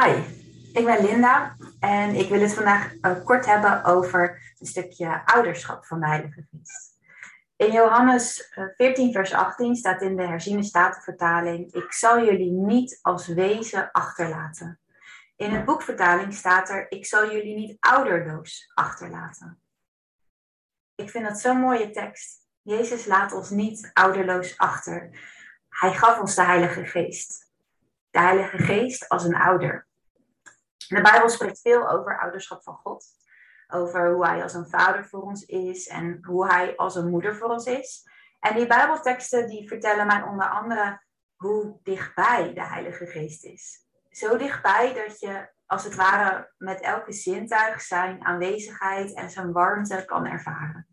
Hi, ik ben Linda en ik wil het vandaag kort hebben over een stukje ouderschap van de Heilige Geest. In Johannes 14, uh, vers 18 staat in de herziene statenvertaling: Ik zal jullie niet als wezen achterlaten. In het boekvertaling staat er: Ik zal jullie niet ouderloos achterlaten. Ik vind dat zo'n mooie tekst. Jezus laat ons niet ouderloos achter. Hij gaf ons de Heilige Geest. De Heilige Geest als een ouder. De Bijbel spreekt veel over ouderschap van God. Over hoe Hij als een vader voor ons is en hoe Hij als een moeder voor ons is. En die Bijbelteksten die vertellen mij onder andere hoe dichtbij de Heilige Geest is. Zo dichtbij dat je als het ware met elke zintuig zijn aanwezigheid en zijn warmte kan ervaren.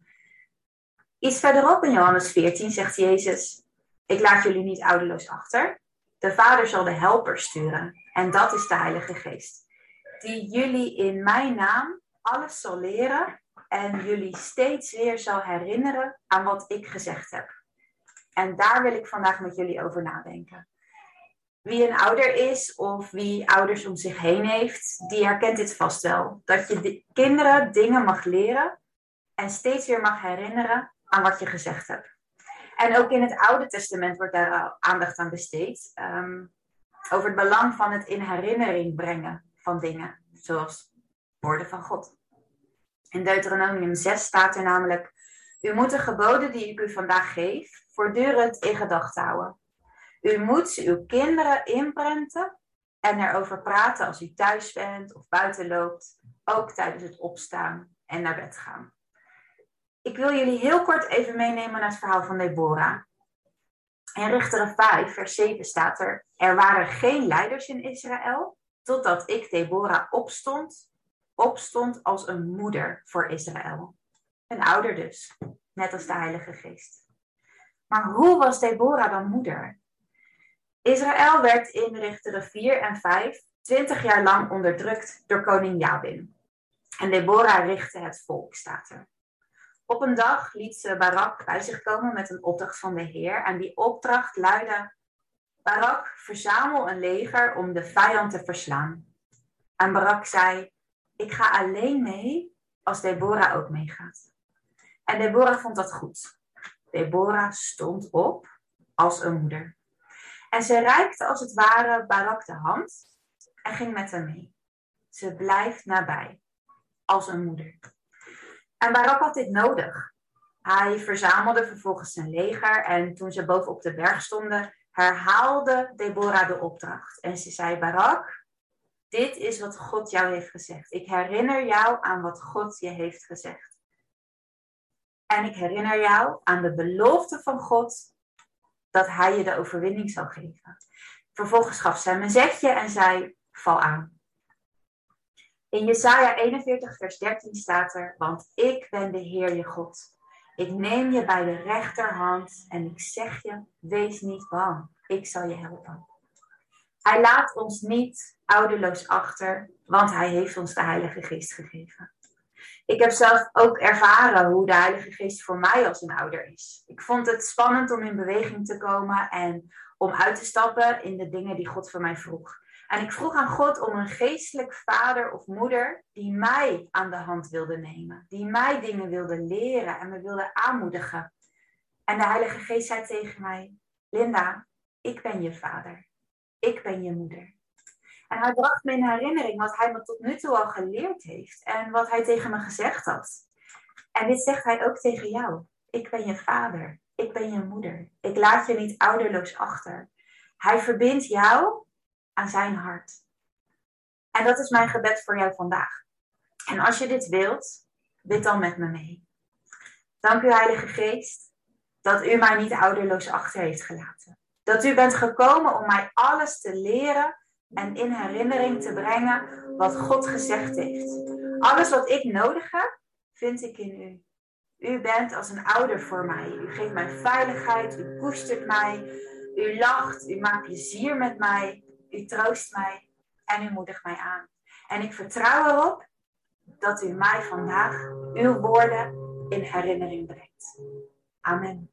Iets verderop in Johannes 14 zegt Jezus: Ik laat jullie niet ouderloos achter. De Vader zal de helper sturen. En dat is de Heilige Geest. Die jullie in mijn naam alles zal leren en jullie steeds weer zal herinneren aan wat ik gezegd heb. En daar wil ik vandaag met jullie over nadenken. Wie een ouder is of wie ouders om zich heen heeft, die herkent dit vast wel. Dat je de kinderen dingen mag leren en steeds weer mag herinneren aan wat je gezegd hebt. En ook in het Oude Testament wordt daar aandacht aan besteed. Um, over het belang van het in herinnering brengen van dingen, zoals woorden van God. In Deuteronomium 6 staat er namelijk: U moet de geboden die ik u vandaag geef, voortdurend in gedachten houden. U moet ze uw kinderen inprenten en erover praten als u thuis bent of buiten loopt, ook tijdens het opstaan en naar bed gaan. Ik wil jullie heel kort even meenemen naar het verhaal van Deborah. In Richteren 5, vers 7 staat er: Er waren geen leiders in Israël, totdat ik, Deborah, opstond, opstond als een moeder voor Israël. Een ouder dus, net als de Heilige Geest. Maar hoe was Deborah dan moeder? Israël werd in Richteren 4 en 5 twintig jaar lang onderdrukt door koning Jabin. En Deborah richtte het volk, staat er. Op een dag liet ze Barak bij zich komen met een opdracht van de Heer. En die opdracht luidde: Barak, verzamel een leger om de vijand te verslaan. En Barak zei: Ik ga alleen mee als Deborah ook meegaat. En Deborah vond dat goed. Deborah stond op als een moeder. En ze reikte als het ware Barak de hand en ging met hem mee. Ze blijft nabij, als een moeder. En Barak had dit nodig. Hij verzamelde vervolgens zijn leger en toen ze boven op de berg stonden, herhaalde Deborah de opdracht. En ze zei, Barak, dit is wat God jou heeft gezegd. Ik herinner jou aan wat God je heeft gezegd. En ik herinner jou aan de belofte van God dat hij je de overwinning zal geven. Vervolgens gaf zij hem een zetje en zei, val aan. In Jesaja 41, vers 13 staat er, want ik ben de Heer je God. Ik neem je bij de rechterhand en ik zeg je, wees niet bang, ik zal je helpen. Hij laat ons niet ouderloos achter, want hij heeft ons de Heilige Geest gegeven. Ik heb zelf ook ervaren hoe de Heilige Geest voor mij als een ouder is. Ik vond het spannend om in beweging te komen en om uit te stappen in de dingen die God voor mij vroeg. En ik vroeg aan God om een geestelijk vader of moeder die mij aan de hand wilde nemen, die mij dingen wilde leren en me wilde aanmoedigen. En de Heilige Geest zei tegen mij: Linda, ik ben je vader. Ik ben je moeder. En hij bracht me in herinnering wat hij me tot nu toe al geleerd heeft en wat hij tegen me gezegd had. En dit zegt hij ook tegen jou. Ik ben je vader. Ik ben je moeder. Ik laat je niet ouderloos achter. Hij verbindt jou aan zijn hart. En dat is mijn gebed voor jou vandaag. En als je dit wilt, bid dan met me mee. Dank u, Heilige Geest, dat u mij niet ouderloos achter heeft gelaten. Dat u bent gekomen om mij alles te leren en in herinnering te brengen wat God gezegd heeft. Alles wat ik nodig heb, vind ik in u. U bent als een ouder voor mij. U geeft mij veiligheid, u koestert mij, u lacht, u maakt plezier met mij. U troost mij en u moedigt mij aan. En ik vertrouw erop dat u mij vandaag uw woorden in herinnering brengt. Amen.